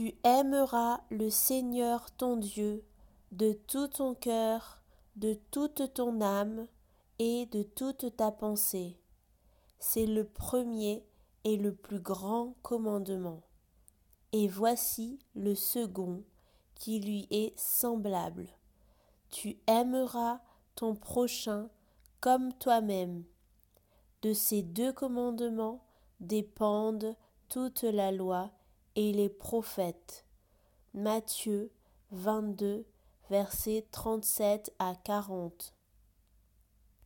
Tu aimeras le Seigneur ton Dieu de tout ton cœur, de toute ton âme et de toute ta pensée. C'est le premier et le plus grand commandement. Et voici le second qui lui est semblable. Tu aimeras ton prochain comme toi-même. De ces deux commandements dépendent toute la loi et les prophètes. Matthieu 22, versets 37 à 40.